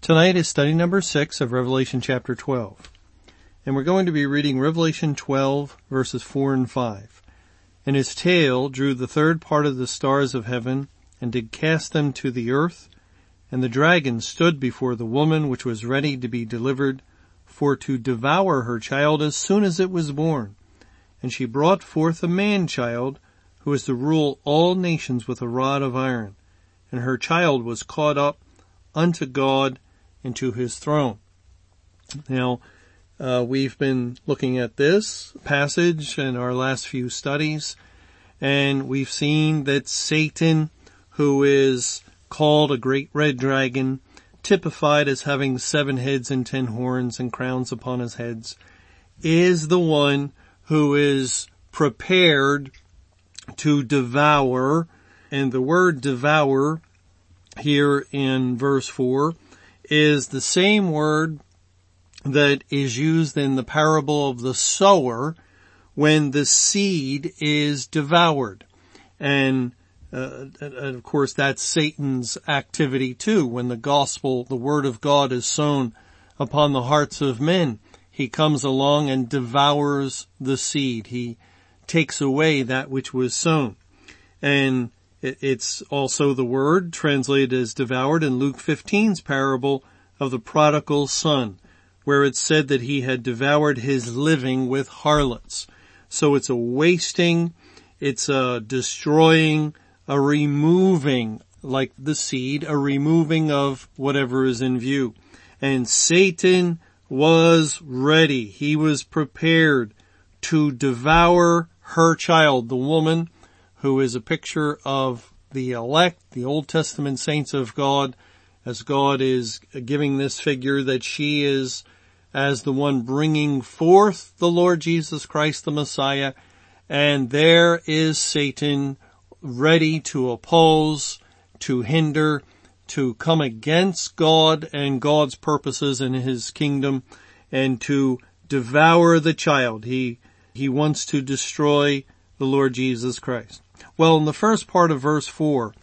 Tonight is study number six of Revelation chapter 12. And we're going to be reading Revelation 12 verses 4 and 5. And his tail drew the third part of the stars of heaven and did cast them to the earth. And the dragon stood before the woman which was ready to be delivered for to devour her child as soon as it was born. And she brought forth a man child who is to rule all nations with a rod of iron. And her child was caught up unto God into his throne. Now, uh, we've been looking at this passage in our last few studies, and we've seen that Satan, who is called a great red dragon, typified as having seven heads and ten horns and crowns upon his heads, is the one who is prepared to devour, and the word devour here in verse 4 is the same word that is used in the parable of the sower when the seed is devoured. And, uh, and of course that's Satan's activity too. When the gospel, the word of God is sown upon the hearts of men, he comes along and devours the seed. He takes away that which was sown. And it's also the word translated as devoured in Luke 15's parable of the prodigal son, where it said that he had devoured his living with harlots. So it's a wasting, it's a destroying, a removing, like the seed, a removing of whatever is in view. And Satan was ready. He was prepared to devour her child, the woman, who is a picture of the elect, the Old Testament saints of God, as God is giving this figure that she is as the one bringing forth the Lord Jesus Christ the Messiah, and there is Satan ready to oppose, to hinder, to come against God and God's purposes in his kingdom, and to devour the child. He, he wants to destroy the Lord Jesus Christ. Well, in the first part of verse 4,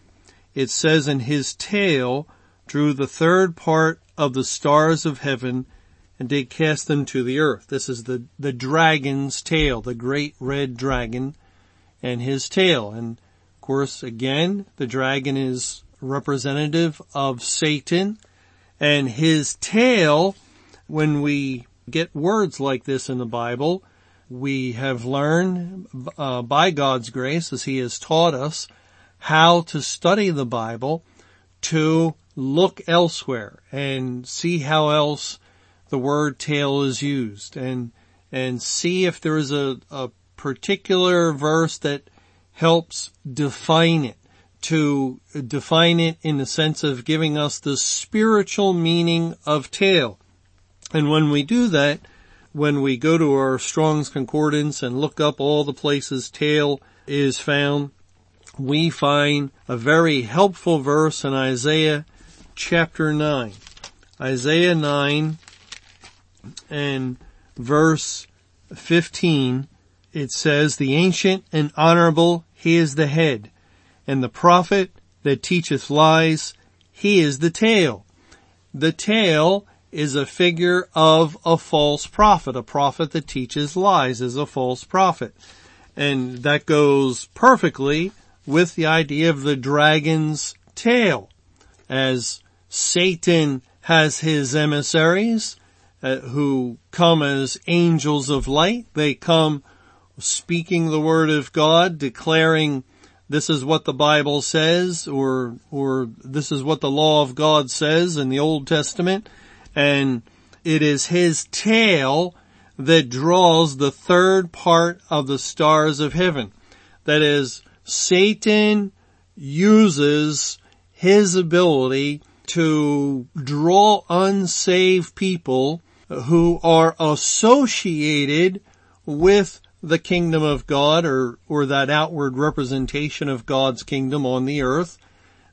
it says, in his tail drew the third part of the stars of heaven and did cast them to the earth. This is the, the dragon's tail, the great red dragon and his tail. And of course, again, the dragon is representative of Satan and his tail, when we get words like this in the Bible, we have learned uh, by God's grace as He has taught us how to study the Bible to look elsewhere and see how else the word tail is used and and see if there is a, a particular verse that helps define it to define it in the sense of giving us the spiritual meaning of tail. And when we do that, when we go to our Strong's Concordance and look up all the places tail is found, we find a very helpful verse in Isaiah chapter 9. Isaiah 9 and verse 15, it says, the ancient and honorable, he is the head, and the prophet that teacheth lies, he is the tail. The tail is a figure of a false prophet. A prophet that teaches lies is a false prophet. And that goes perfectly with the idea of the dragon's tail. As Satan has his emissaries uh, who come as angels of light. They come speaking the word of God, declaring this is what the Bible says or, or this is what the law of God says in the Old Testament and it is his tail that draws the third part of the stars of heaven. That is, Satan uses his ability to draw unsaved people who are associated with the kingdom of God or, or that outward representation of God's kingdom on the earth.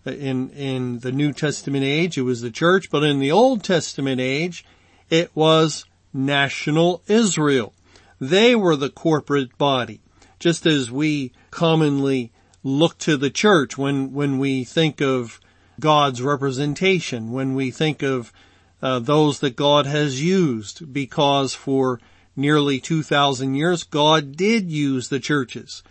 In, in the New Testament age, it was the church, but in the Old Testament age, it was national Israel. They were the corporate body. Just as we commonly look to the church when, when we think of God's representation, when we think of uh, those that God has used, because for nearly 2,000 years, God did use the churches.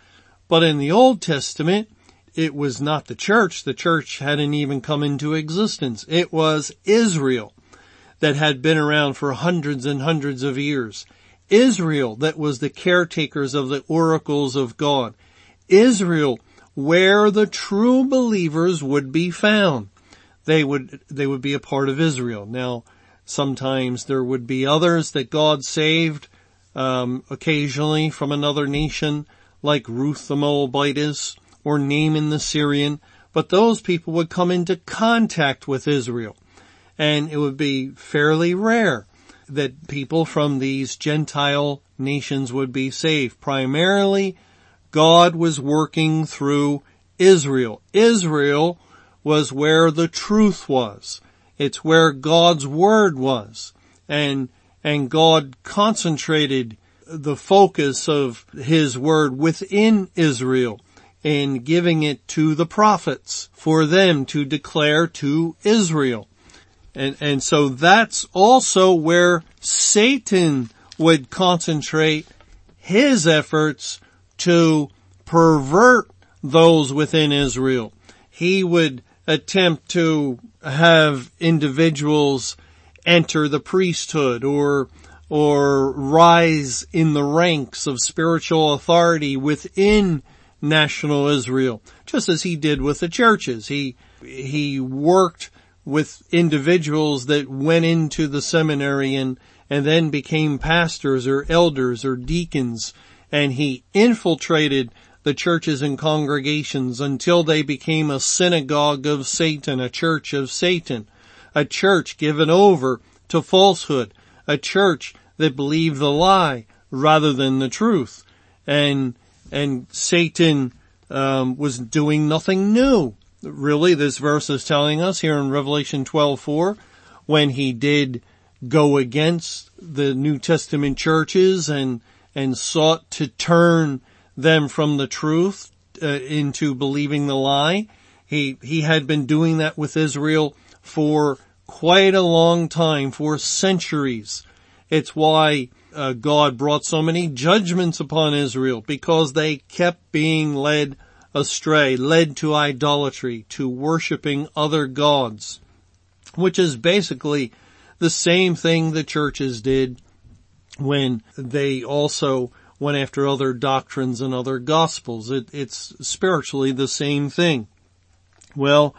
But in the Old Testament, it was not the church. The church hadn't even come into existence. It was Israel that had been around for hundreds and hundreds of years. Israel that was the caretakers of the oracles of God. Israel where the true believers would be found. They would, they would be a part of Israel. Now, sometimes there would be others that God saved um, occasionally from another nation, like Ruth the Moabitess or Naaman the Syrian, but those people would come into contact with Israel. And it would be fairly rare that people from these Gentile nations would be saved. Primarily, God was working through Israel. Israel was where the truth was. It's where God's word was. And and God concentrated the focus of his word within Israel and giving it to the prophets for them to declare to Israel. And, and so that's also where Satan would concentrate his efforts to pervert those within Israel. He would attempt to have individuals enter the priesthood or or rise in the ranks of spiritual authority within national Israel, just as he did with the churches. He, he worked with individuals that went into the seminary and, and then became pastors or elders or deacons, and he infiltrated the churches and congregations until they became a synagogue of Satan, a church of Satan a church given over to falsehood, a church that believed the lie rather than the truth. And, and Satan, um, was doing nothing new. Really, this verse is telling us here in Revelation 12:4, when he did go against the New Testament churches and, and sought to turn them from the truth uh, into believing the lie. He, he had been doing that with Israel for quite a long time, for centuries. It's why uh, God brought so many judgments upon Israel because they kept being led astray, led to idolatry, to worshiping other gods, which is basically the same thing the churches did when they also went after other doctrines and other gospels. It, it's spiritually the same thing. Well,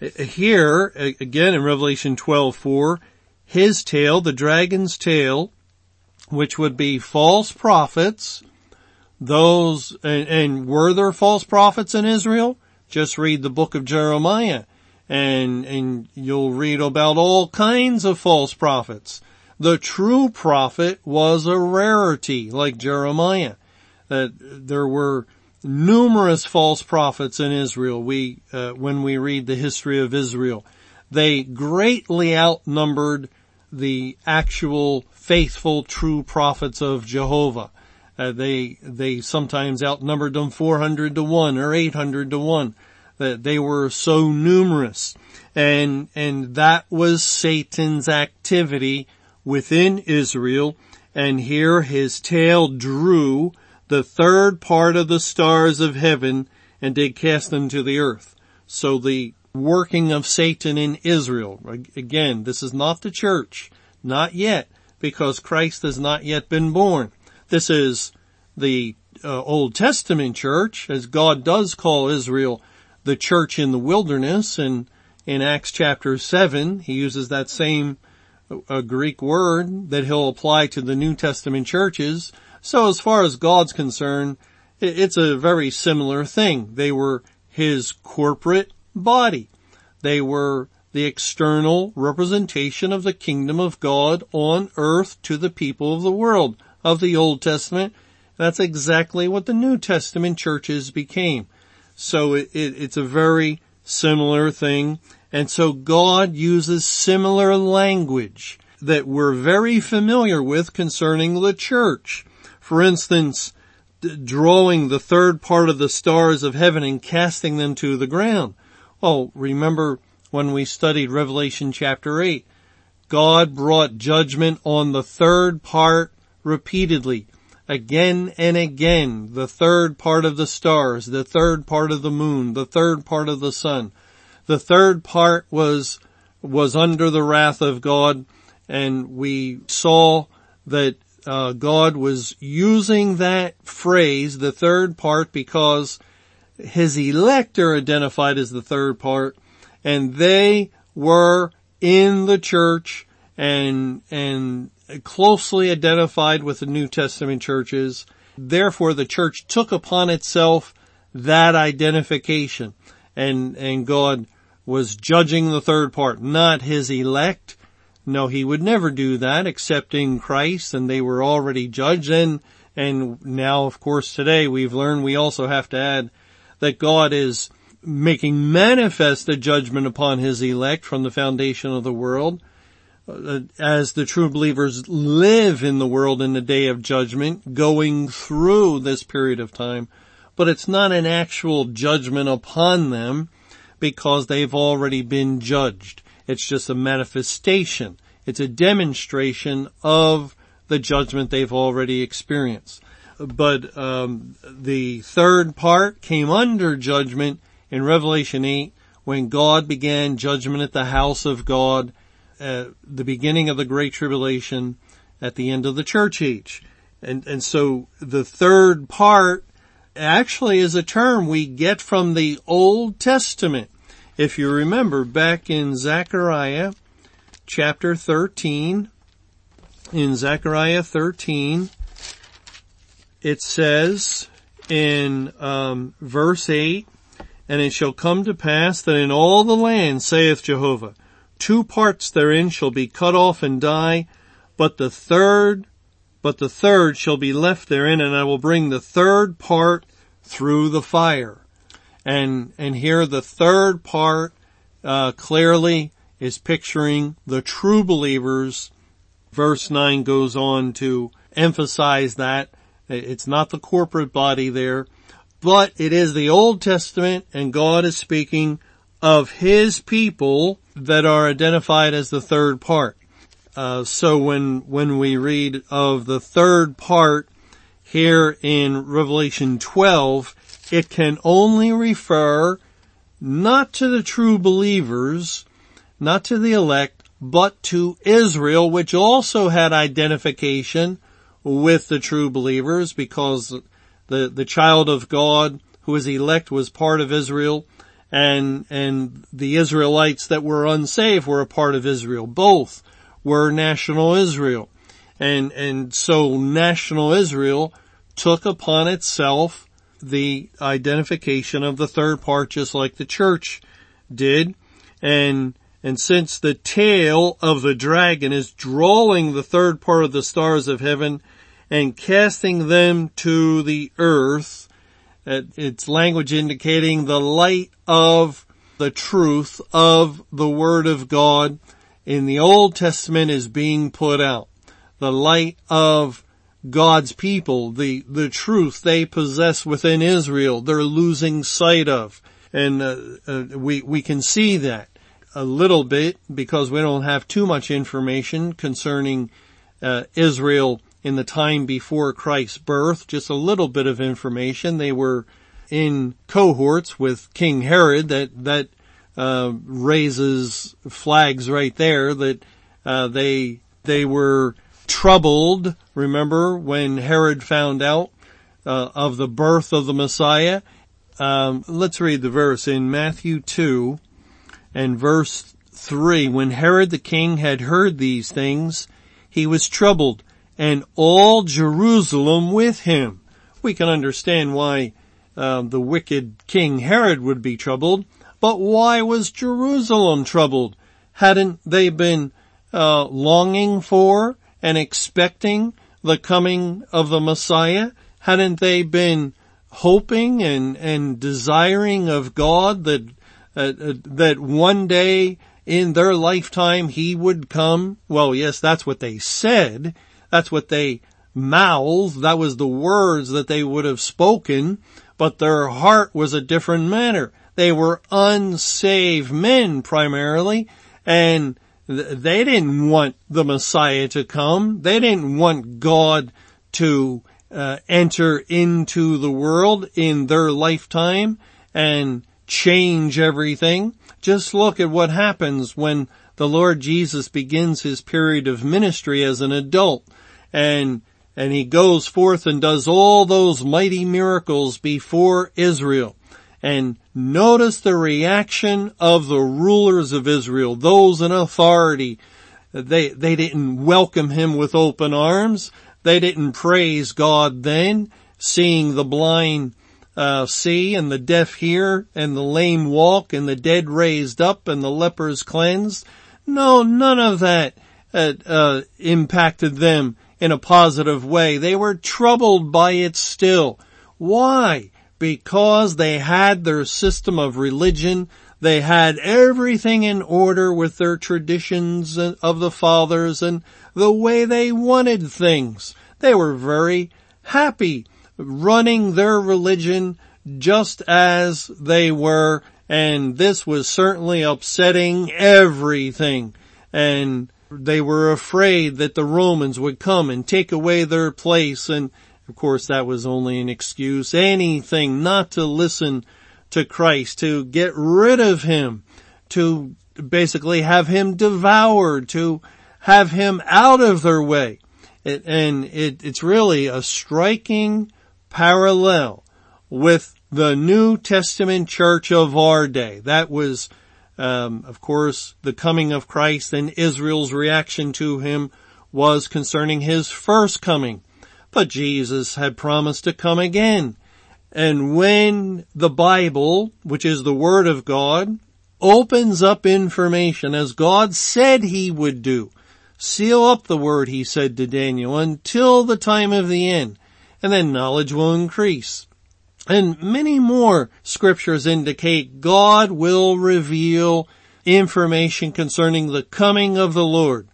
here, again in Revelation 12:4, his tail, the dragon's tail, which would be false prophets, those, and, and were there false prophets in Israel? Just read the book of Jeremiah and, and you'll read about all kinds of false prophets. The true prophet was a rarity like Jeremiah. That there were numerous false prophets in Israel. We, uh, when we read the history of Israel, they greatly outnumbered the actual faithful true prophets of Jehovah. Uh, they, they sometimes outnumbered them 400 to 1 or 800 to 1. That they were so numerous. And, and that was Satan's activity within Israel. And here his tail drew the third part of the stars of heaven and did cast them to the earth. So the working of Satan in Israel, again, this is not the church, not yet, because Christ has not yet been born. This is the uh, Old Testament church, as God does call Israel the church in the wilderness, and in Acts chapter 7, he uses that same uh, Greek word that he'll apply to the New Testament churches, so as far as God's concerned, it's a very similar thing. They were his corporate body. They were the external representation of the kingdom of God on earth to the people of the world of the Old Testament. That's exactly what the New Testament churches became. So it, it, it's a very similar thing. And so God uses similar language that we're very familiar with concerning the church. For instance, drawing the third part of the stars of heaven and casting them to the ground. Well, remember when we studied Revelation chapter 8, God brought judgment on the third part repeatedly, again and again, the third part of the stars, the third part of the moon, the third part of the sun. The third part was, was under the wrath of God and we saw that uh, God was using that phrase, the third part, because his elect are identified as the third part, and they were in the church and and closely identified with the New Testament churches. Therefore, the church took upon itself that identification, and and God was judging the third part, not his elect, no, he would never do that except in Christ and they were already judged. And, and now of course today we've learned we also have to add that God is making manifest a judgment upon his elect from the foundation of the world uh, as the true believers live in the world in the day of judgment going through this period of time. But it's not an actual judgment upon them because they've already been judged. It's just a manifestation. It's a demonstration of the judgment they've already experienced. But um, the third part came under judgment in Revelation 8 when God began judgment at the house of God the beginning of the Great Tribulation at the end of the church age. And, and so the third part actually is a term we get from the Old Testament. If you remember back in Zechariah chapter 13, in Zechariah 13, it says in um, verse 8, And it shall come to pass that in all the land, saith Jehovah, two parts therein shall be cut off and die, but the third, but the third shall be left therein, and I will bring the third part through the fire. And, and here the third part, uh, clearly is picturing the true believers. Verse 9 goes on to emphasize that it's not the corporate body there, but it is the Old Testament and God is speaking of His people that are identified as the third part. Uh, so when, when we read of the third part here in Revelation 12, it can only refer not to the true believers, not to the elect, but to Israel, which also had identification with the true believers because the, the child of God who was elect was part of Israel and, and the Israelites that were unsaved were a part of Israel. Both were national Israel. And, and so national Israel took upon itself the identification of the third part just like the church did. And, and since the tail of the dragon is drawing the third part of the stars of heaven and casting them to the earth, it's language indicating the light of the truth of the word of God in the Old Testament is being put out. The light of God's people, the, the truth they possess within Israel, they're losing sight of. And uh, uh, we, we can see that a little bit because we don't have too much information concerning uh, Israel in the time before Christ's birth, just a little bit of information. They were in cohorts with King Herod that, that, uh, raises flags right there that, uh, they, they were troubled, remember, when Herod found out uh, of the birth of the Messiah. Um, let's read the verse in Matthew 2 and verse 3. When Herod the king had heard these things, he was troubled and all Jerusalem with him. We can understand why uh, the wicked King Herod would be troubled, but why was Jerusalem troubled? hadn't they been uh, longing for and expecting the coming of the Messiah? Hadn't they been hoping and, and desiring of God that, uh, uh, that one day in their lifetime he would come? Well, yes, that's what they said. That's what they mouthed. That was the words that they would have spoken, but their heart was a different matter. They were unsaved men primarily, and they didn't want the Messiah to come. They didn't want God to uh, enter into the world in their lifetime and change everything. Just look at what happens when the Lord Jesus begins his period of ministry as an adult and and he goes forth and does all those mighty miracles before Israel. And notice the reaction of the rulers of Israel, those in authority. They, they didn't welcome him with open arms. They didn't praise God then, seeing the blind uh, see and the deaf hear and the lame walk and the dead raised up and the lepers cleansed. No, none of that uh, uh, impacted them in a positive way. They were troubled by it still. Why? because they had their system of religion. They had everything in order with their traditions of the fathers and the way they wanted things. They were very happy running their religion just as they were and this was certainly upsetting everything and they were afraid that the Romans would come and take away their place and of course, that was only an excuse. Anything not to listen to Christ, to get rid of Him, to basically have Him devoured, to have Him out of their way. It, and it, it's really a striking parallel with the New Testament church of our day. That was, um, of course, the coming of Christ and Israel's reaction to Him was concerning His first coming. But Jesus had promised to come again. And when the Bible, which is the Word of God, opens up information as God said He would do, seal up the Word, He said to Daniel, until the time of the end, and then knowledge will increase. And many more scriptures indicate God will reveal information concerning the coming of the Lord.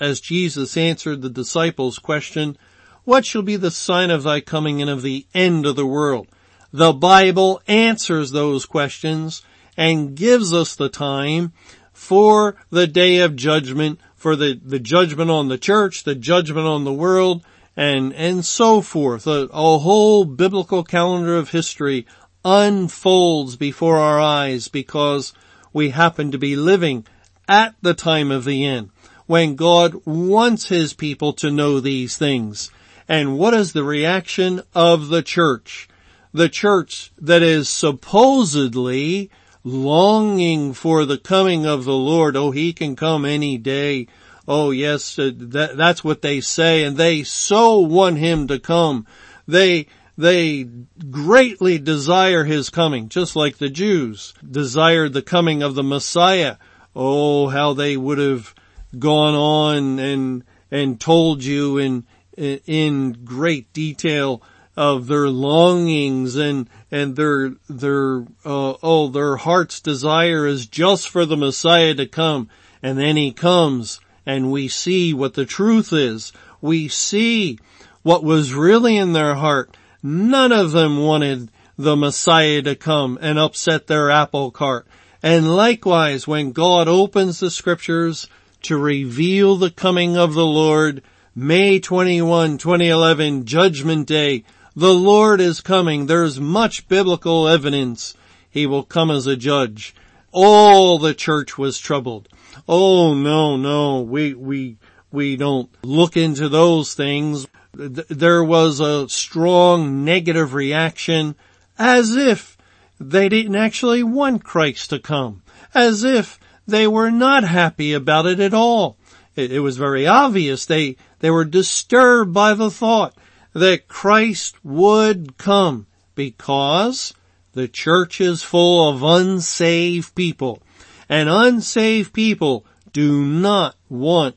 As Jesus answered the disciples' question, what shall be the sign of thy coming and of the end of the world? The Bible answers those questions and gives us the time for the day of judgment, for the, the judgment on the church, the judgment on the world, and, and so forth. A, a whole biblical calendar of history unfolds before our eyes because we happen to be living at the time of the end when God wants His people to know these things. And what is the reaction of the church? The church that is supposedly longing for the coming of the Lord. Oh, he can come any day. Oh yes, uh, that, that's what they say and they so want him to come. They, they greatly desire his coming, just like the Jews desired the coming of the Messiah. Oh, how they would have gone on and, and told you in, in great detail of their longings and and their their uh, oh their heart's desire is just for the Messiah to come and then he comes and we see what the truth is we see what was really in their heart none of them wanted the Messiah to come and upset their apple cart and likewise when God opens the scriptures to reveal the coming of the Lord May 21, 2011, Judgment Day. The Lord is coming. There's much biblical evidence. He will come as a judge. All the church was troubled. Oh no, no, we, we, we don't look into those things. There was a strong negative reaction as if they didn't actually want Christ to come. As if they were not happy about it at all. It, it was very obvious they, they were disturbed by the thought that Christ would come because the church is full of unsaved people and unsaved people do not want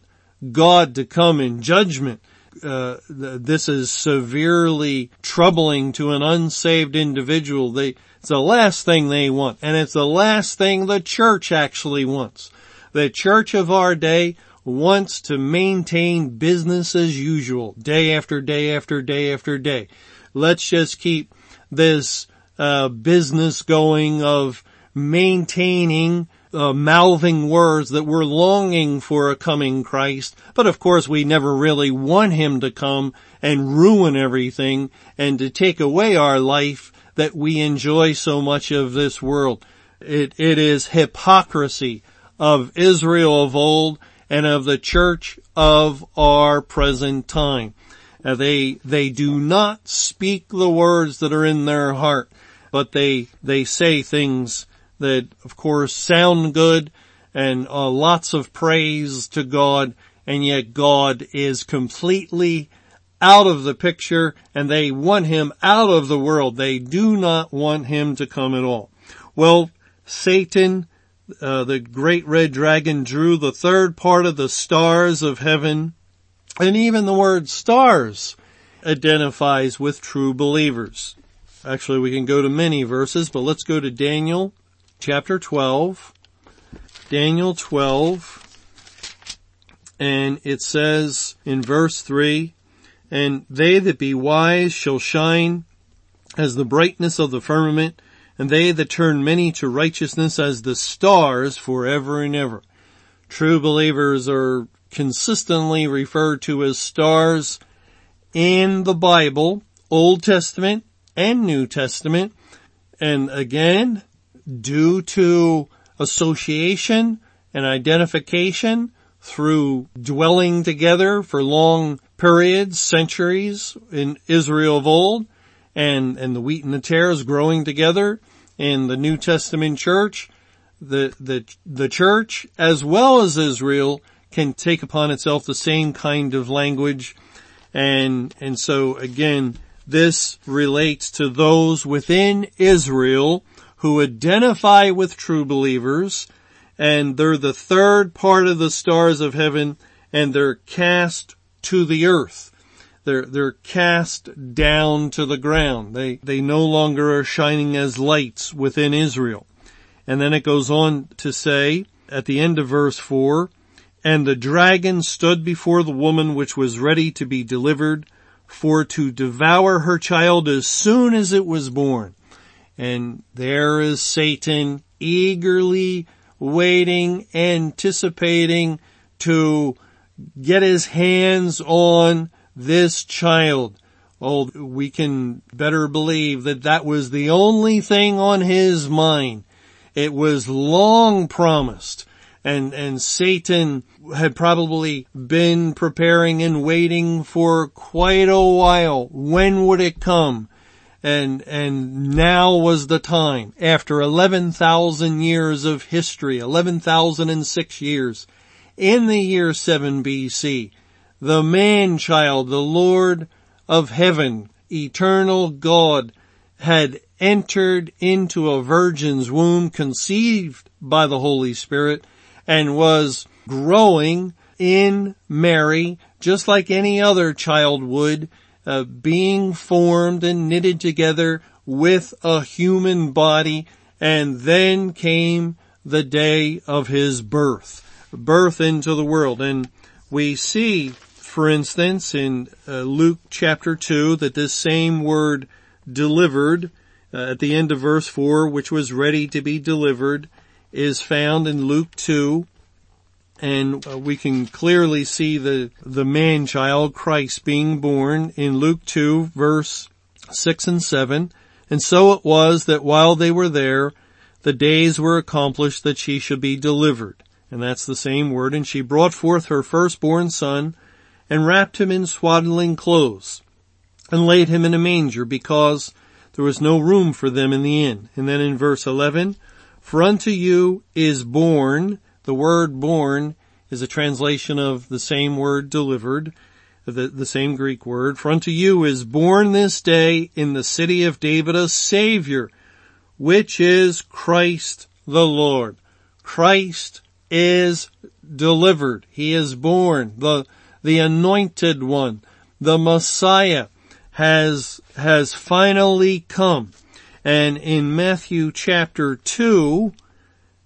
God to come in judgment. Uh, this is severely troubling to an unsaved individual. They, it's the last thing they want, and it's the last thing the church actually wants. The church of our day wants to maintain business as usual, day after day after day after day. Let's just keep this uh, business going of maintaining uh, mouthing words that we're longing for a coming Christ, but of course we never really want him to come and ruin everything and to take away our life that we enjoy so much of this world. It, it is hypocrisy of Israel of old and of the church of our present time. They, they do not speak the words that are in their heart, but they, they say things that of course sound good and uh, lots of praise to God and yet God is completely out of the picture and they want him out of the world. They do not want him to come at all. Well, Satan, uh, the great red dragon drew the third part of the stars of heaven and even the word stars identifies with true believers. Actually, we can go to many verses, but let's go to Daniel chapter 12, Daniel 12, and it says in verse 3, And they that be wise shall shine as the brightness of the firmament, and they that turn many to righteousness as the stars forever and ever. True believers are consistently referred to as stars in the Bible, Old Testament and New Testament. And again, due to association and identification through dwelling together for long periods, centuries in Israel of old and, and the wheat and the tares growing together in the New Testament church, the, the, the church as well as Israel can take upon itself the same kind of language. And, and so again, this relates to those within Israel who identify with true believers and they're the third part of the stars of heaven and they're cast to the earth. They're, they're cast down to the ground. They, they no longer are shining as lights within Israel. And then it goes on to say at the end of verse four, and the dragon stood before the woman which was ready to be delivered for to devour her child as soon as it was born. And there is Satan eagerly waiting, anticipating to get his hands on this child. Oh, we can better believe that that was the only thing on his mind. It was long promised and, and Satan had probably been preparing and waiting for quite a while. When would it come? And, and now was the time, after 11,000 years of history, 11,006 years, in the year 7 BC, the man-child, the Lord of heaven, eternal God, had entered into a virgin's womb, conceived by the Holy Spirit, and was growing in Mary, just like any other child would, uh, being formed and knitted together with a human body and then came the day of his birth, birth into the world. And we see, for instance, in uh, Luke chapter 2 that this same word delivered uh, at the end of verse 4, which was ready to be delivered, is found in Luke 2 and uh, we can clearly see the, the man child, Christ being born in Luke 2 verse 6 and 7. And so it was that while they were there, the days were accomplished that she should be delivered. And that's the same word. And she brought forth her firstborn son and wrapped him in swaddling clothes and laid him in a manger because there was no room for them in the inn. And then in verse 11, for unto you is born the word born is a translation of the same word delivered, the, the same Greek word. For unto you is born this day in the city of David a Savior, which is Christ the Lord. Christ is delivered. He is born. The, the anointed one, the Messiah has, has finally come. And in Matthew chapter 2,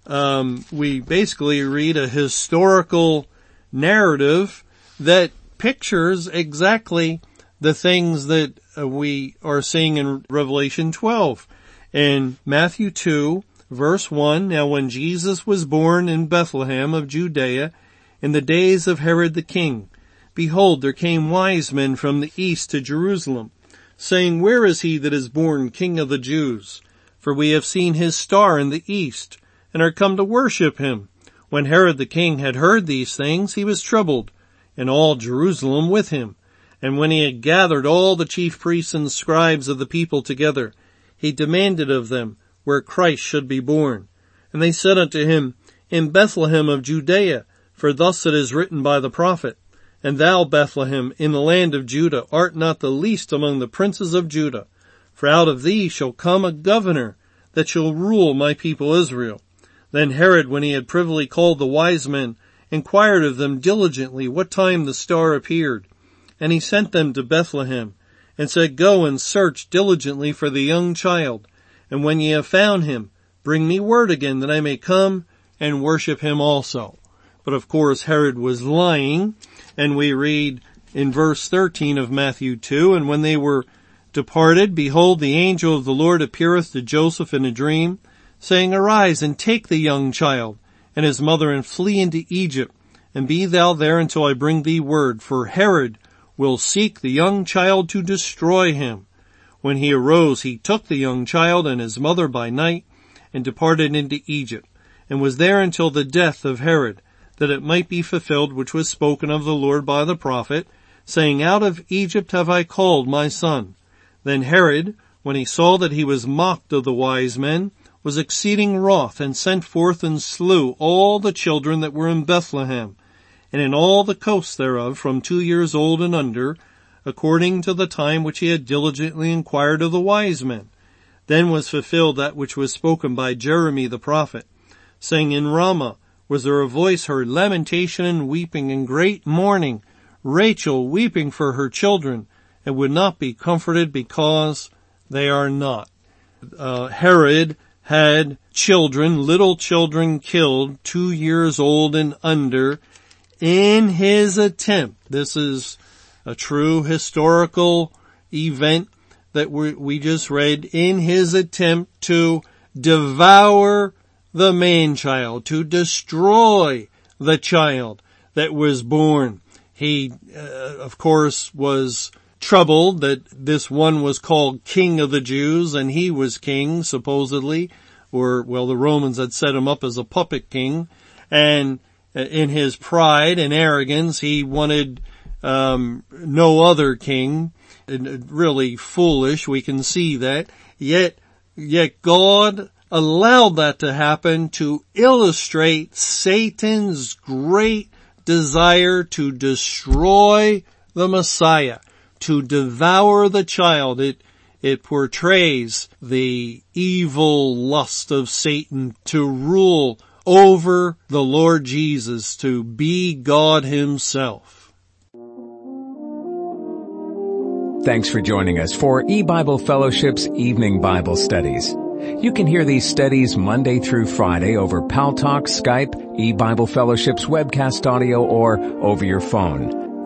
um, we basically read a historical narrative that pictures exactly the things that uh, we are seeing in Revelation 12. In Matthew 2, verse 1, Now when Jesus was born in Bethlehem of Judea in the days of Herod the king, behold, there came wise men from the east to Jerusalem, saying, Where is he that is born king of the Jews? For we have seen his star in the east, and are come to worship him. When Herod the king had heard these things, he was troubled, and all Jerusalem with him. And when he had gathered all the chief priests and scribes of the people together, he demanded of them where Christ should be born. And they said unto him, In Bethlehem of Judea, for thus it is written by the prophet, And thou, Bethlehem, in the land of Judah, art not the least among the princes of Judah, for out of thee shall come a governor that shall rule my people Israel. Then Herod, when he had privily called the wise men, inquired of them diligently what time the star appeared. And he sent them to Bethlehem, and said, Go and search diligently for the young child, and when ye have found him, bring me word again that I may come and worship him also. But of course Herod was lying, and we read in verse 13 of Matthew 2, and when they were departed, behold, the angel of the Lord appeareth to Joseph in a dream, saying, Arise and take the young child and his mother and flee into Egypt, and be thou there until I bring thee word, for Herod will seek the young child to destroy him. When he arose, he took the young child and his mother by night and departed into Egypt, and was there until the death of Herod, that it might be fulfilled which was spoken of the Lord by the prophet, saying, Out of Egypt have I called my son. Then Herod, when he saw that he was mocked of the wise men, was exceeding wroth and sent forth and slew all the children that were in Bethlehem and in all the coasts thereof from two years old and under, according to the time which he had diligently inquired of the wise men. Then was fulfilled that which was spoken by Jeremy the prophet, saying, In Ramah was there a voice heard, lamentation and weeping and great mourning, Rachel weeping for her children, and would not be comforted because they are not. Uh, Herod had children, little children killed, two years old and under, in his attempt, this is a true historical event that we, just read, in his attempt to devour the man-child, to destroy the child that was born. He, uh, of course, was troubled that this one was called King of the Jews and he was king, supposedly, or, well, the Romans had set him up as a puppet king, and in his pride and arrogance, he wanted um, no other king. Really foolish. We can see that. Yet, yet God allowed that to happen to illustrate Satan's great desire to destroy the Messiah, to devour the child. It, it portrays the evil lust of Satan to rule over the Lord Jesus to be God himself. Thanks for joining us for E-Bible Fellowship's Evening Bible Studies. You can hear these studies Monday through Friday over Paltalk, Skype, E-Bible Fellowship's webcast audio, or over your phone.